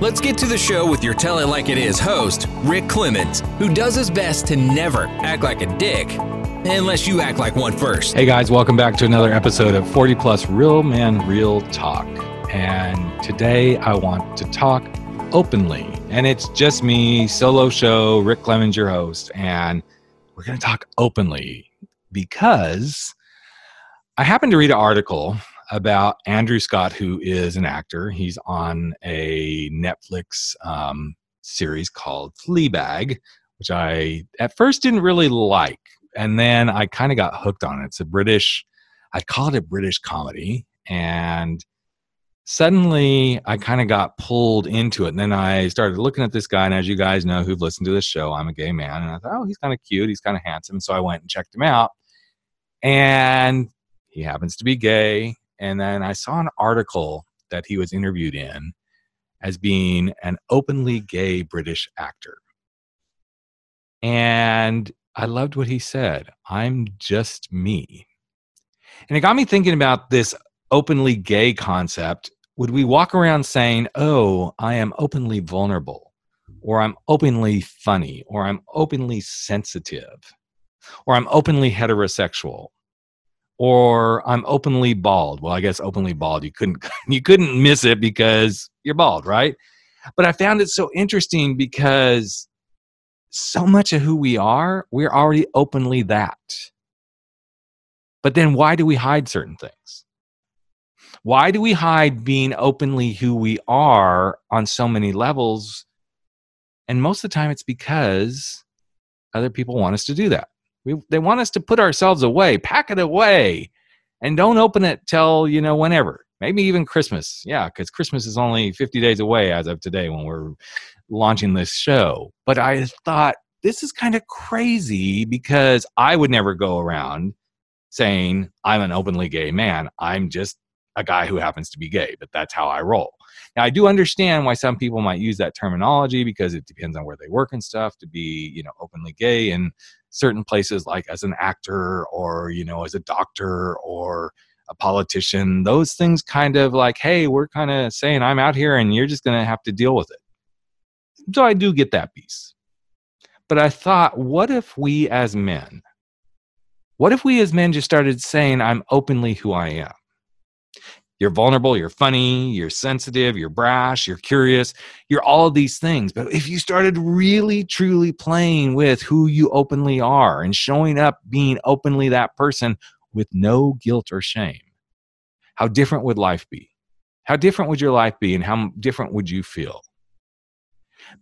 Let's get to the show with your Tell It Like It Is host, Rick Clemens, who does his best to never act like a dick, unless you act like one first. Hey guys, welcome back to another episode of 40 Plus Real Man Real Talk. And today I want to talk openly. And it's just me, solo show, Rick Clemens, your host. And we're going to talk openly because I happened to read an article about Andrew Scott, who is an actor. He's on a Netflix um, series called Fleabag, which I at first didn't really like. And then I kind of got hooked on it. It's a British, I'd call it a British comedy. And suddenly I kind of got pulled into it. And then I started looking at this guy. And as you guys know who've listened to this show, I'm a gay man. And I thought, oh, he's kind of cute. He's kind of handsome. So I went and checked him out. And he happens to be gay. And then I saw an article that he was interviewed in as being an openly gay British actor. And I loved what he said I'm just me. And it got me thinking about this openly gay concept. Would we walk around saying, oh, I am openly vulnerable, or I'm openly funny, or I'm openly sensitive, or I'm openly heterosexual? Or I'm openly bald. Well, I guess openly bald you couldn't you couldn't miss it because you're bald, right? But I found it so interesting because so much of who we are, we're already openly that. But then why do we hide certain things? Why do we hide being openly who we are on so many levels? And most of the time it's because other people want us to do that. We, they want us to put ourselves away, pack it away, and don't open it till, you know, whenever. Maybe even Christmas. Yeah, because Christmas is only 50 days away as of today when we're launching this show. But I thought this is kind of crazy because I would never go around saying I'm an openly gay man. I'm just a guy who happens to be gay, but that's how I roll. Now, I do understand why some people might use that terminology because it depends on where they work and stuff to be, you know, openly gay in certain places, like as an actor or, you know, as a doctor or a politician. Those things kind of like, hey, we're kind of saying I'm out here and you're just going to have to deal with it. So I do get that piece. But I thought, what if we as men, what if we as men just started saying, I'm openly who I am? You're vulnerable, you're funny, you're sensitive, you're brash, you're curious, you're all these things. But if you started really truly playing with who you openly are and showing up being openly that person with no guilt or shame, how different would life be? How different would your life be and how different would you feel?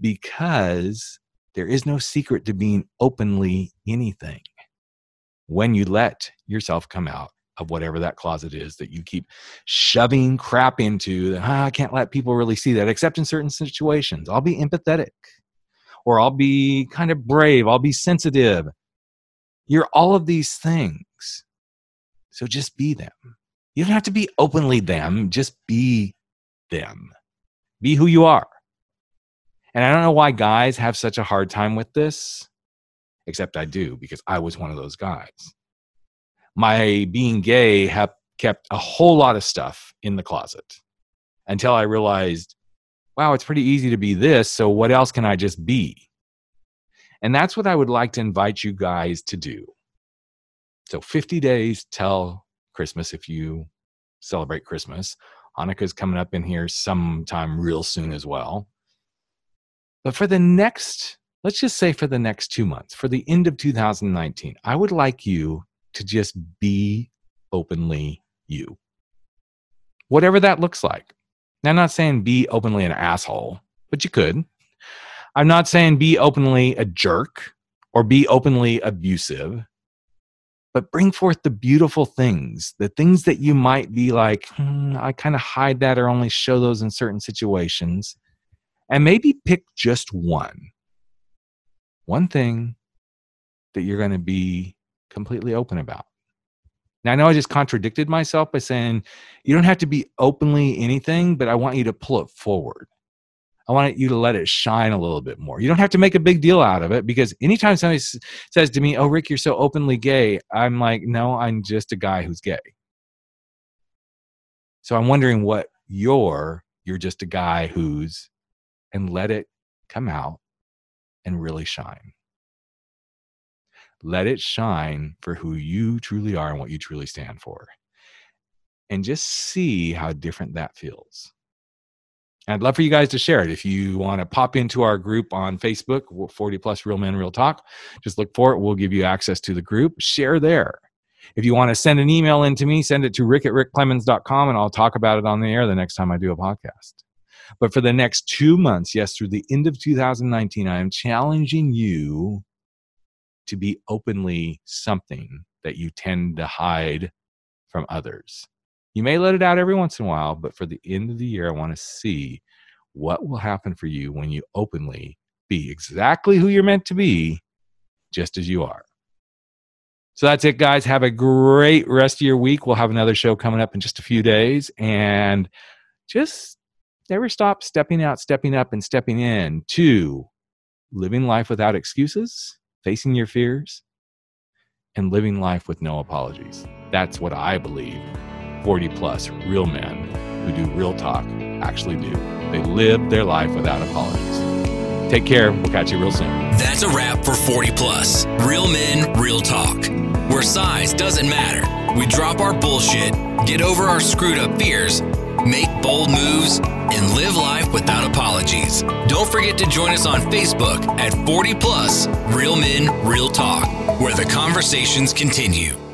Because there is no secret to being openly anything when you let yourself come out of whatever that closet is that you keep shoving crap into that ah, I can't let people really see that except in certain situations. I'll be empathetic or I'll be kind of brave, I'll be sensitive. You're all of these things. So just be them. You don't have to be openly them, just be them. Be who you are. And I don't know why guys have such a hard time with this, except I do because I was one of those guys my being gay have kept a whole lot of stuff in the closet until I realized, wow, it's pretty easy to be this. So what else can I just be? And that's what I would like to invite you guys to do. So 50 days till Christmas if you celebrate Christmas. Hanukkah's coming up in here sometime real soon as well. But for the next, let's just say for the next two months, for the end of 2019, I would like you to just be openly you. Whatever that looks like. Now, I'm not saying be openly an asshole, but you could. I'm not saying be openly a jerk or be openly abusive, but bring forth the beautiful things, the things that you might be like, hmm, I kind of hide that or only show those in certain situations. And maybe pick just one one thing that you're going to be completely open about. Now, I know I just contradicted myself by saying you don't have to be openly anything, but I want you to pull it forward. I want you to let it shine a little bit more. You don't have to make a big deal out of it because anytime somebody says to me, Oh, Rick, you're so openly gay, I'm like, No, I'm just a guy who's gay. So I'm wondering what you're, you're just a guy who's, and let it come out and really shine. Let it shine for who you truly are and what you truly stand for. And just see how different that feels. And I'd love for you guys to share it. If you want to pop into our group on Facebook, 40 plus Real Men Real Talk, just look for it. We'll give you access to the group. Share there. If you want to send an email in to me, send it to rick at rickclemens.com and I'll talk about it on the air the next time I do a podcast. But for the next two months, yes, through the end of 2019, I am challenging you to be openly something that you tend to hide from others. You may let it out every once in a while, but for the end of the year, I want to see what will happen for you when you openly be exactly who you're meant to be, just as you are. So that's it, guys. Have a great rest of your week. We'll have another show coming up in just a few days. And just never stop stepping out, stepping up, and stepping in to living life without excuses, facing your fears, and living life with no apologies. That's what I believe 40 plus real men who do real talk actually do. They live their life without apologies. Take care. We'll catch you real soon. That's a wrap for 40 Plus. Real men, real talk. Where size doesn't matter. We drop our bullshit, get over our screwed up fears, make bold moves, and live life without apologies. Don't forget to join us on Facebook at 40 Plus Real Men, Real Talk, where the conversations continue.